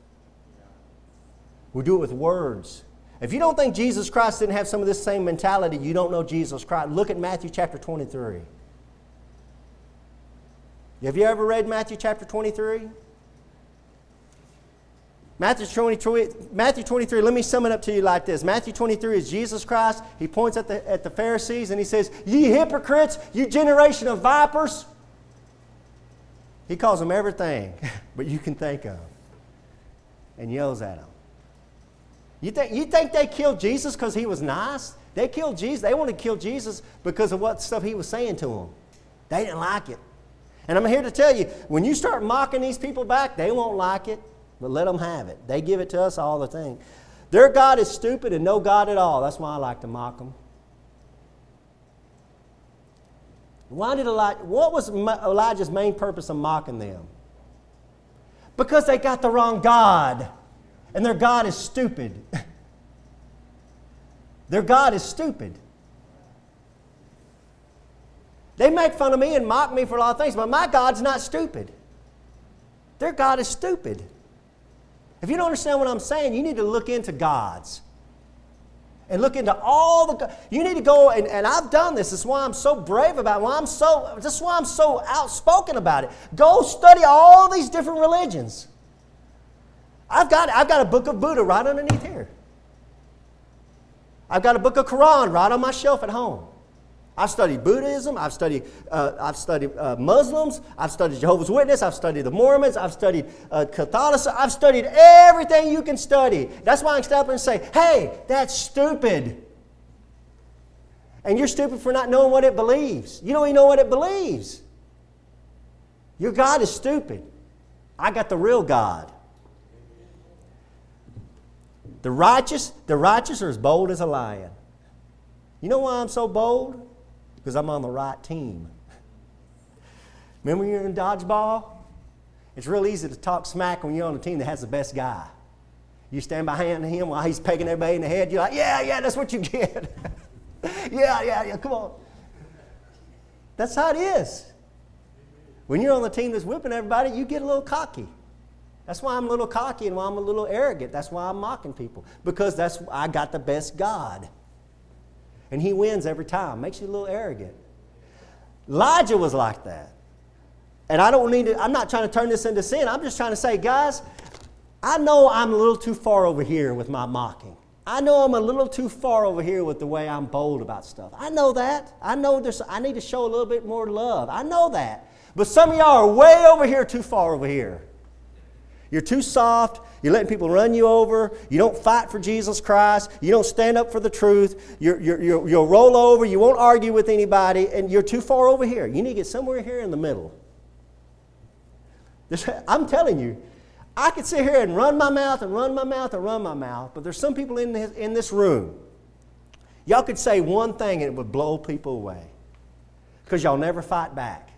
We do it with words. If you don't think Jesus Christ didn't have some of this same mentality, you don't know Jesus Christ. Look at Matthew chapter 23. Have you ever read Matthew chapter 23? Matthew 23, Matthew 23, let me sum it up to you like this. Matthew 23 is Jesus Christ. He points at the, at the Pharisees and he says, Ye hypocrites, you generation of vipers. He calls them everything but you can think of and yells at them. You think, you think they killed Jesus because he was nice? They killed Jesus. They wanted to kill Jesus because of what stuff he was saying to them. They didn't like it. And I'm here to tell you, when you start mocking these people back, they won't like it, but let them have it. They give it to us all the thing. Their God is stupid and no God at all. That's why I like to mock them. Why did Elijah, what was Elijah's main purpose of mocking them? Because they got the wrong God, and their God is stupid. their God is stupid. They make fun of me and mock me for a lot of things, but my God's not stupid. Their God is stupid. If you don't understand what I'm saying, you need to look into God's. And look into all the. You need to go, and, and I've done this. That's why I'm so brave about it. Why I'm so, that's why I'm so outspoken about it. Go study all these different religions. I've got, I've got a book of Buddha right underneath here. I've got a book of Quran right on my shelf at home. I've studied Buddhism, I've studied, uh, I've studied uh, Muslims, I've studied Jehovah's Witness, I've studied the Mormons, I've studied uh, Catholicism, I've studied everything you can study. That's why I can stop and say, hey, that's stupid. And you're stupid for not knowing what it believes. You don't even know what it believes. Your God is stupid. I got the real God. The righteous, the righteous are as bold as a lion. You know why I'm so bold? Because I'm on the right team. Remember when you're in dodgeball? It's real easy to talk smack when you're on a team that has the best guy. You stand behind him while he's pegging everybody in the head. You're like, yeah, yeah, that's what you get. yeah, yeah, yeah, come on. That's how it is. When you're on the team that's whipping everybody, you get a little cocky. That's why I'm a little cocky and why I'm a little arrogant. That's why I'm mocking people. Because that's I got the best God and he wins every time. Makes you a little arrogant. Elijah was like that. And I don't need to, I'm not trying to turn this into sin. I'm just trying to say, guys, I know I'm a little too far over here with my mocking. I know I'm a little too far over here with the way I'm bold about stuff. I know that. I know there's, I need to show a little bit more love. I know that. But some of y'all are way over here, too far over here. You're too soft. You're letting people run you over. You don't fight for Jesus Christ. You don't stand up for the truth. You're, you're, you're, you'll roll over. You won't argue with anybody. And you're too far over here. You need to get somewhere here in the middle. I'm telling you, I could sit here and run my mouth and run my mouth and run my mouth, but there's some people in this, in this room. Y'all could say one thing and it would blow people away because y'all never fight back.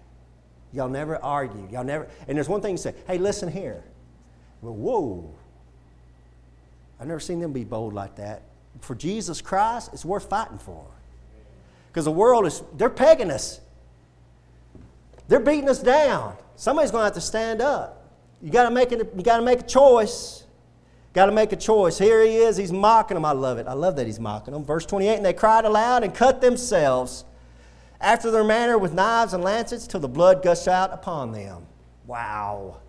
Y'all never argue. Y'all never, and there's one thing you say, hey, listen here. Whoa. I've never seen them be bold like that. For Jesus Christ, it's worth fighting for. Because the world is, they're pegging us. They're beating us down. Somebody's going to have to stand up. You got to make it, you got to make a choice. Got to make a choice. Here he is. He's mocking them. I love it. I love that he's mocking them. Verse 28 And they cried aloud and cut themselves after their manner with knives and lancets till the blood gushed out upon them. Wow.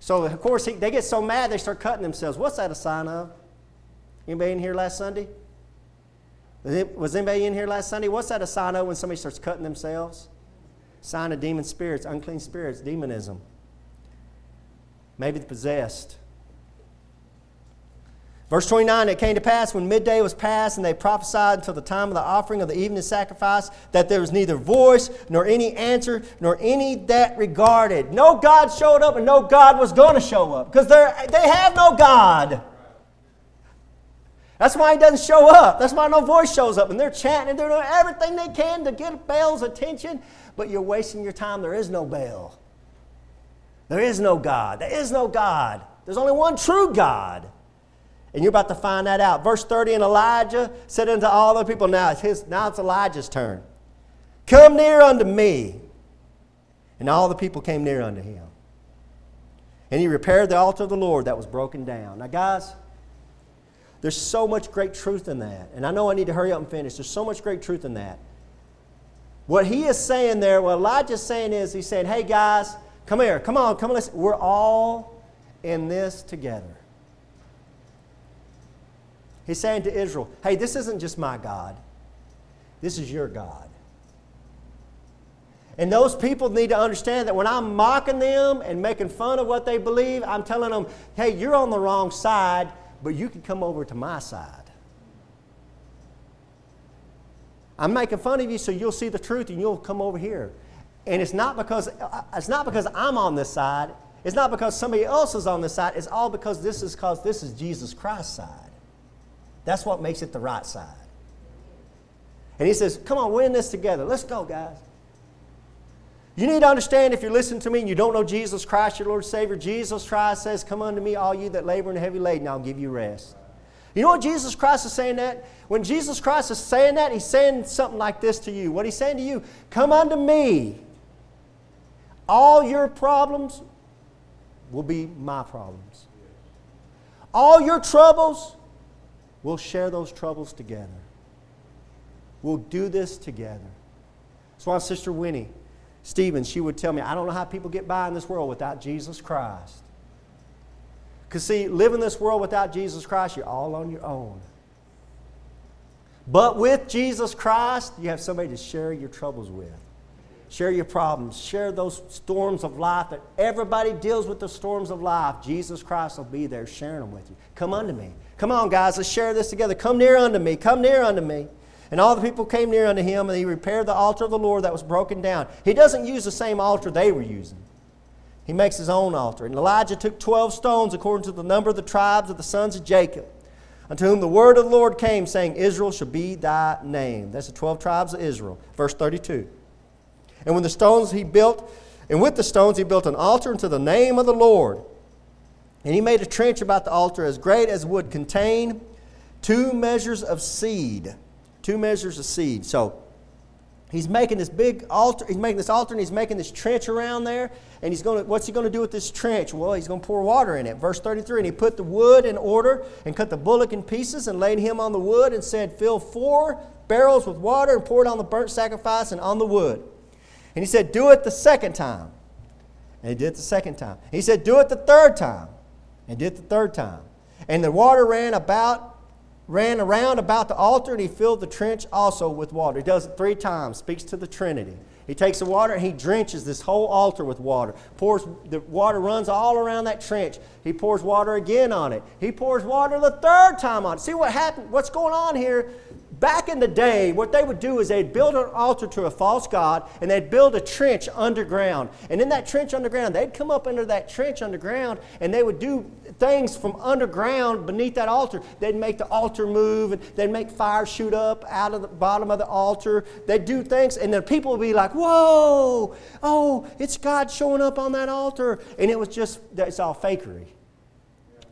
So, of course, he, they get so mad they start cutting themselves. What's that a sign of? Anybody in here last Sunday? Was anybody in here last Sunday? What's that a sign of when somebody starts cutting themselves? Sign of demon spirits, unclean spirits, demonism. Maybe the possessed. Verse 29 It came to pass when midday was past, and they prophesied until the time of the offering of the evening sacrifice, that there was neither voice, nor any answer, nor any that regarded. No God showed up, and no God was going to show up, because they have no God. That's why he doesn't show up. That's why no voice shows up. And they're chanting and they're doing everything they can to get Baal's attention, but you're wasting your time. There is no Baal. There is no God. There is no God. There's only one true God. And you're about to find that out. Verse 30, and Elijah said unto all the people, now it's, his, now it's Elijah's turn. Come near unto me. And all the people came near unto him. And he repaired the altar of the Lord that was broken down. Now, guys, there's so much great truth in that. And I know I need to hurry up and finish. There's so much great truth in that. What he is saying there, what Elijah's saying is, he's saying, hey, guys, come here. Come on, come on, listen. We're all in this together. He's saying to Israel, hey, this isn't just my God, this is your God. And those people need to understand that when I'm mocking them and making fun of what they believe, I'm telling them, hey, you're on the wrong side, but you can come over to my side. I'm making fun of you so you'll see the truth and you'll come over here. And it's not because uh, it's not because I'm on this side. It's not because somebody else is on this side. It's all because this is because this is Jesus Christ's side. That's what makes it the right side. And he says, Come on, we're in this together. Let's go, guys. You need to understand if you're listening to me and you don't know Jesus Christ, your Lord Savior, Jesus Christ says, Come unto me, all you that labor and heavy laden, I'll give you rest. You know what Jesus Christ is saying that? When Jesus Christ is saying that, he's saying something like this to you. What he's saying to you, come unto me. All your problems will be my problems. All your troubles We'll share those troubles together. We'll do this together. That's why Sister Winnie Stevens, she would tell me, I don't know how people get by in this world without Jesus Christ. Because, see, living this world without Jesus Christ, you're all on your own. But with Jesus Christ, you have somebody to share your troubles with. Share your problems. Share those storms of life that everybody deals with the storms of life. Jesus Christ will be there sharing them with you. Come unto me. Come on, guys, let's share this together. Come near unto me. Come near unto me. And all the people came near unto him, and he repaired the altar of the Lord that was broken down. He doesn't use the same altar they were using, he makes his own altar. And Elijah took 12 stones according to the number of the tribes of the sons of Jacob, unto whom the word of the Lord came, saying, Israel shall be thy name. That's the 12 tribes of Israel. Verse 32. And when the stones he built, and with the stones he built an altar unto the name of the Lord. And he made a trench about the altar as great as would contain two measures of seed. Two measures of seed. So he's making this big altar, he's making this altar and he's making this trench around there. And he's going to, what's he going to do with this trench? Well, he's going to pour water in it. Verse 33 And he put the wood in order and cut the bullock in pieces and laid him on the wood and said, Fill four barrels with water and pour it on the burnt sacrifice and on the wood. And he said, Do it the second time. And he did it the second time. He said, Do it the third time and did it the third time. And the water ran about, ran around about the altar, and he filled the trench also with water. He does it three times, speaks to the Trinity. He takes the water and he drenches this whole altar with water. Pours the water runs all around that trench. He pours water again on it. He pours water the third time on it. See what happened? What's going on here? Back in the day, what they would do is they'd build an altar to a false god and they'd build a trench underground. And in that trench underground, they'd come up under that trench underground and they would do things from underground beneath that altar. They'd make the altar move and they'd make fire shoot up out of the bottom of the altar. They'd do things and the people would be like, whoa, oh, it's God showing up on that altar. And it was just, it's all fakery.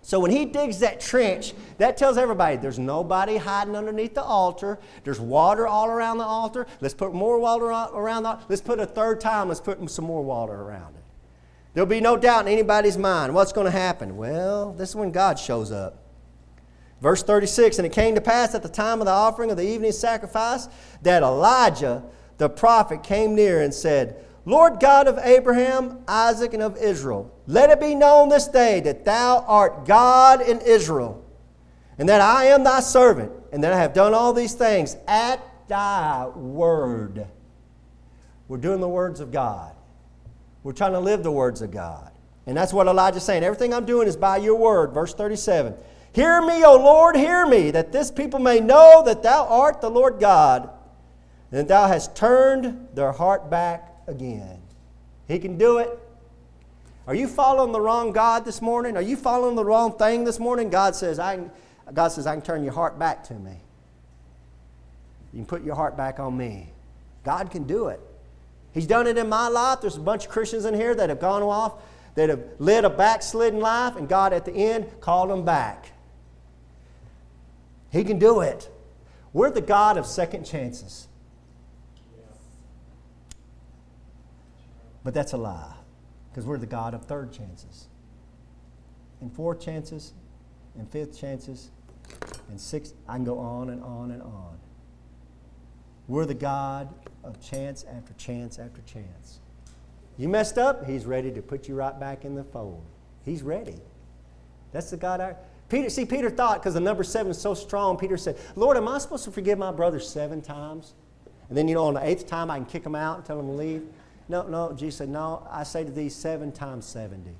So when he digs that trench, that tells everybody there's nobody hiding underneath the altar. There's water all around the altar. Let's put more water around the Let's put a third time, let's put some more water around it. There'll be no doubt in anybody's mind what's going to happen. Well, this is when God shows up. Verse 36 And it came to pass at the time of the offering of the evening sacrifice that Elijah the prophet came near and said, Lord God of Abraham, Isaac, and of Israel, let it be known this day that thou art God in Israel, and that I am thy servant, and that I have done all these things at thy word. We're doing the words of God. We're trying to live the words of God. And that's what Elijah's saying. Everything I'm doing is by your word. Verse 37. Hear me, O Lord, hear me, that this people may know that thou art the Lord God, and that thou hast turned their heart back again. He can do it. Are you following the wrong God this morning? Are you following the wrong thing this morning? God says, I can, God says, I can turn your heart back to me. You can put your heart back on me. God can do it. He's done it in my life. There's a bunch of Christians in here that have gone off, that have led a backslidden life, and God at the end called them back. He can do it. We're the God of second chances. But that's a lie, because we're the God of third chances, and fourth chances, and fifth chances, and sixth. I can go on and on and on. We're the God of chance after chance after chance. You messed up, He's ready to put you right back in the fold. He's ready. That's the God. I, Peter, see, Peter thought because the number seven is so strong, Peter said, Lord, am I supposed to forgive my brother seven times? And then, you know, on the eighth time, I can kick him out and tell him to leave? No, no. Jesus said, No, I say to thee, seven times 70.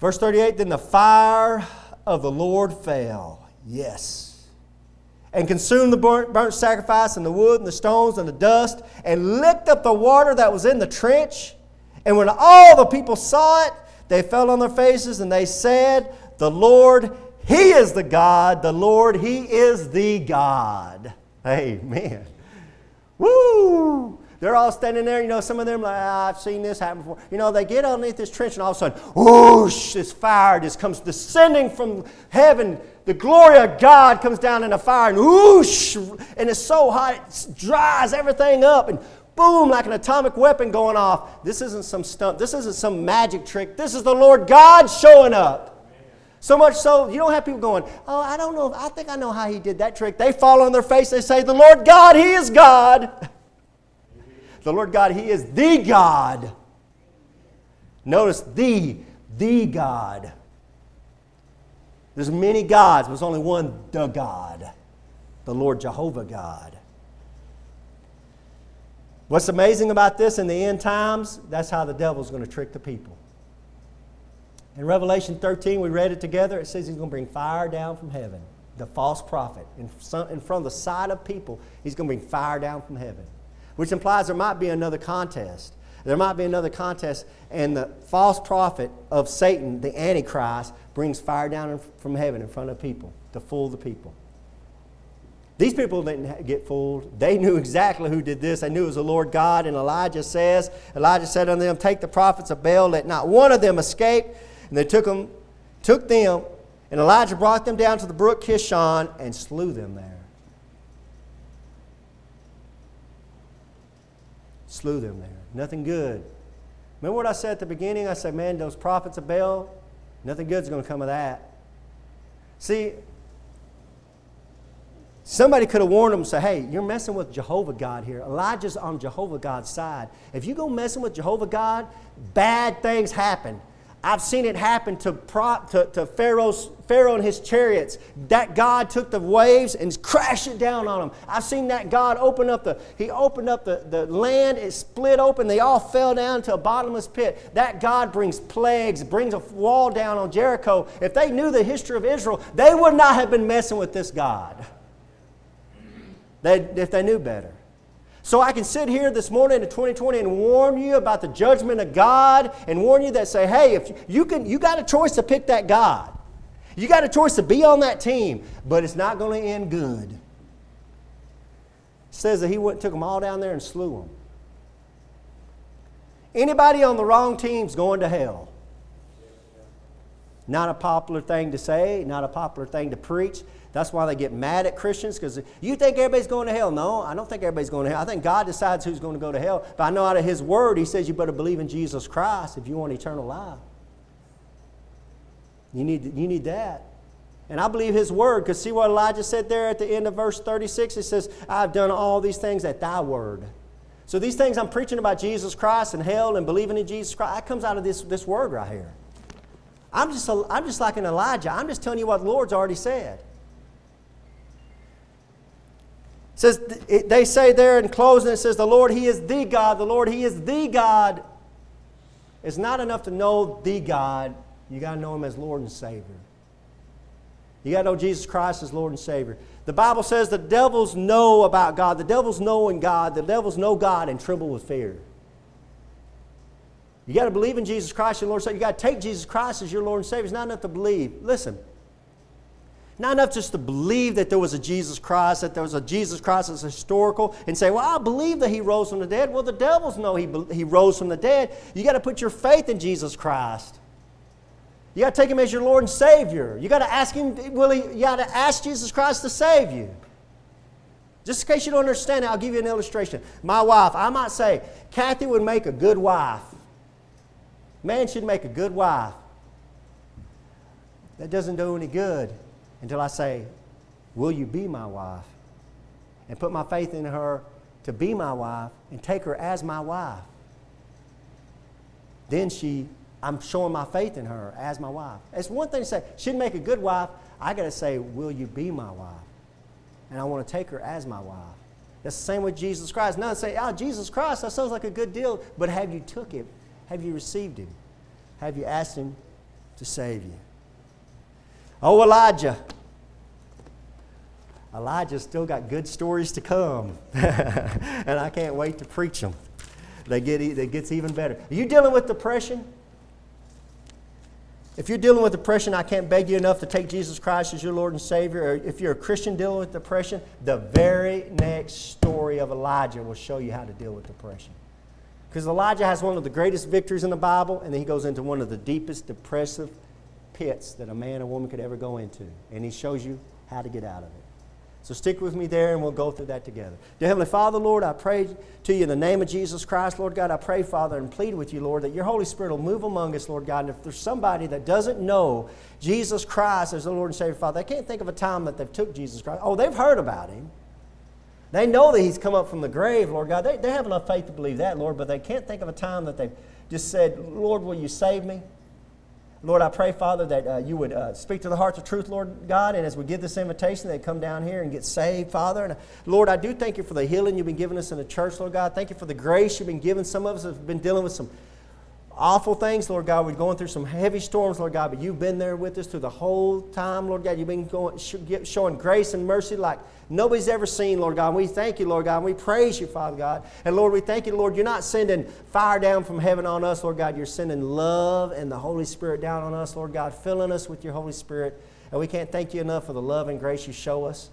Verse 38 Then the fire of the Lord fell. Yes. And consumed the burnt, burnt sacrifice and the wood and the stones and the dust and licked up the water that was in the trench. And when all the people saw it, they fell on their faces and they said, The Lord, He is the God. The Lord, He is the God. Amen. Woo! They're all standing there, you know, some of them like, ah, I've seen this happen before. You know, they get underneath this trench and all of a sudden, whoosh, this fire just comes descending from heaven. The glory of God comes down in a fire and whoosh, and it's so hot, it dries everything up and boom, like an atomic weapon going off. This isn't some stunt. This isn't some magic trick. This is the Lord God showing up. So much so, you don't have people going, Oh, I don't know. I think I know how he did that trick. They fall on their face. They say, The Lord God, He is God. The Lord God, He is the God. Notice the, the God. There's many gods, but there's only one the God, the Lord Jehovah God. What's amazing about this in the end times, that's how the devil's going to trick the people. In Revelation 13, we read it together. It says he's going to bring fire down from heaven, the false prophet. In front of the sight of people, he's going to bring fire down from heaven which implies there might be another contest. There might be another contest, and the false prophet of Satan, the Antichrist, brings fire down from heaven in front of people to fool the people. These people didn't get fooled. They knew exactly who did this. They knew it was the Lord God. And Elijah says, Elijah said unto them, Take the prophets of Baal, let not one of them escape. And they took them, took them, and Elijah brought them down to the brook Kishon and slew them there. slew them there. Nothing good. Remember what I said at the beginning? I said, man, those prophets of Baal, nothing good's going to come of that. See, somebody could have warned them said, hey, you're messing with Jehovah God here. Elijah's on Jehovah God's side. If you go messing with Jehovah God, bad things happen. I've seen it happen to, to, to Pharaoh's, Pharaoh and his chariots. That God took the waves and crashed it down on them. I've seen that God open up the, he opened up the, the land, it split open, they all fell down to a bottomless pit. That God brings plagues, brings a wall down on Jericho. If they knew the history of Israel, they would not have been messing with this God. They, if they knew better. So I can sit here this morning in 2020 and warn you about the judgment of God and warn you that say, hey, if you can you got a choice to pick that God. You got a choice to be on that team, but it's not going to end good. It says that he went took them all down there and slew them. Anybody on the wrong team's going to hell. Not a popular thing to say, not a popular thing to preach. That's why they get mad at Christians because you think everybody's going to hell. No, I don't think everybody's going to hell. I think God decides who's going to go to hell. But I know out of His Word, He says you better believe in Jesus Christ if you want eternal life. You need, you need that. And I believe His Word because see what Elijah said there at the end of verse 36? He says, I've done all these things at Thy Word. So these things I'm preaching about Jesus Christ and hell and believing in Jesus Christ, that comes out of this, this Word right here. I'm just, I'm just like an Elijah. I'm just telling you what the Lord's already said. It says they say there in closing, it says, The Lord, He is the God. The Lord, He is the God. It's not enough to know the God. You got to know Him as Lord and Savior. You got to know Jesus Christ as Lord and Savior. The Bible says the devils know about God. The devils know in God. The devils know God and tremble with fear. You got to believe in Jesus Christ, your Lord and Savior. You got to take Jesus Christ as your Lord and Savior. It's not enough to believe. Listen, not enough just to believe that there was a Jesus Christ, that there was a Jesus Christ that's historical, and say, Well, I believe that he rose from the dead. Well, the devils know he, he rose from the dead. You got to put your faith in Jesus Christ. You got to take him as your Lord and Savior. You got to ask him, will he, you got to ask Jesus Christ to save you. Just in case you don't understand it, I'll give you an illustration. My wife, I might say, Kathy would make a good wife. Man should make a good wife. That doesn't do any good until I say, Will you be my wife? And put my faith in her to be my wife and take her as my wife. Then she, I'm showing my faith in her as my wife. It's one thing to say, she'd make a good wife. I got to say, Will you be my wife? And I want to take her as my wife. That's the same with Jesus Christ. Not say, Oh, Jesus Christ, that sounds like a good deal, but have you took it? Have you received Him? Have you asked Him to save you? Oh, Elijah. Elijah's still got good stories to come. and I can't wait to preach them. They get, it gets even better. Are you dealing with depression? If you're dealing with depression, I can't beg you enough to take Jesus Christ as your Lord and Savior. Or if you're a Christian dealing with depression, the very next story of Elijah will show you how to deal with depression. Because Elijah has one of the greatest victories in the Bible, and then he goes into one of the deepest depressive pits that a man or woman could ever go into. And he shows you how to get out of it. So stick with me there and we'll go through that together. Dear Heavenly Father, Lord, I pray to you in the name of Jesus Christ, Lord God. I pray, Father, and plead with you, Lord, that your Holy Spirit will move among us, Lord God. And if there's somebody that doesn't know Jesus Christ as the Lord and Savior, Father, they can't think of a time that they've took Jesus Christ. Oh, they've heard about him. They know that He's come up from the grave, Lord God. They, they have enough faith to believe that, Lord, but they can't think of a time that they've just said, Lord, will you save me? Lord, I pray, Father, that uh, you would uh, speak to the hearts of truth, Lord God, and as we give this invitation, they come down here and get saved, Father. And uh, Lord, I do thank you for the healing you've been giving us in the church, Lord God. Thank you for the grace you've been giving. Some of us have been dealing with some awful things, Lord God. We're going through some heavy storms, Lord God, but you've been there with us through the whole time, Lord God. You've been going, showing grace and mercy like nobody's ever seen, Lord God. And we thank you, Lord God. And we praise you, Father God. And Lord, we thank you, Lord. You're not sending fire down from heaven on us, Lord God. You're sending love and the Holy Spirit down on us, Lord God, filling us with your Holy Spirit. And we can't thank you enough for the love and grace you show us.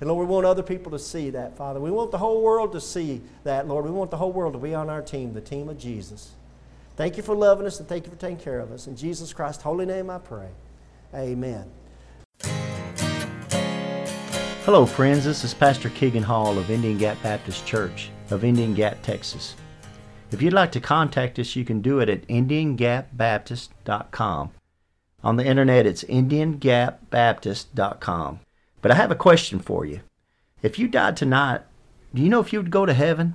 And Lord, we want other people to see that, Father. We want the whole world to see that, Lord. We want the whole world to be on our team, the team of Jesus. Thank you for loving us and thank you for taking care of us. In Jesus Christ's holy name I pray. Amen. Hello, friends. This is Pastor Keegan Hall of Indian Gap Baptist Church of Indian Gap, Texas. If you'd like to contact us, you can do it at IndianGapBaptist.com. On the internet, it's IndianGapBaptist.com. But I have a question for you. If you died tonight, do you know if you would go to heaven?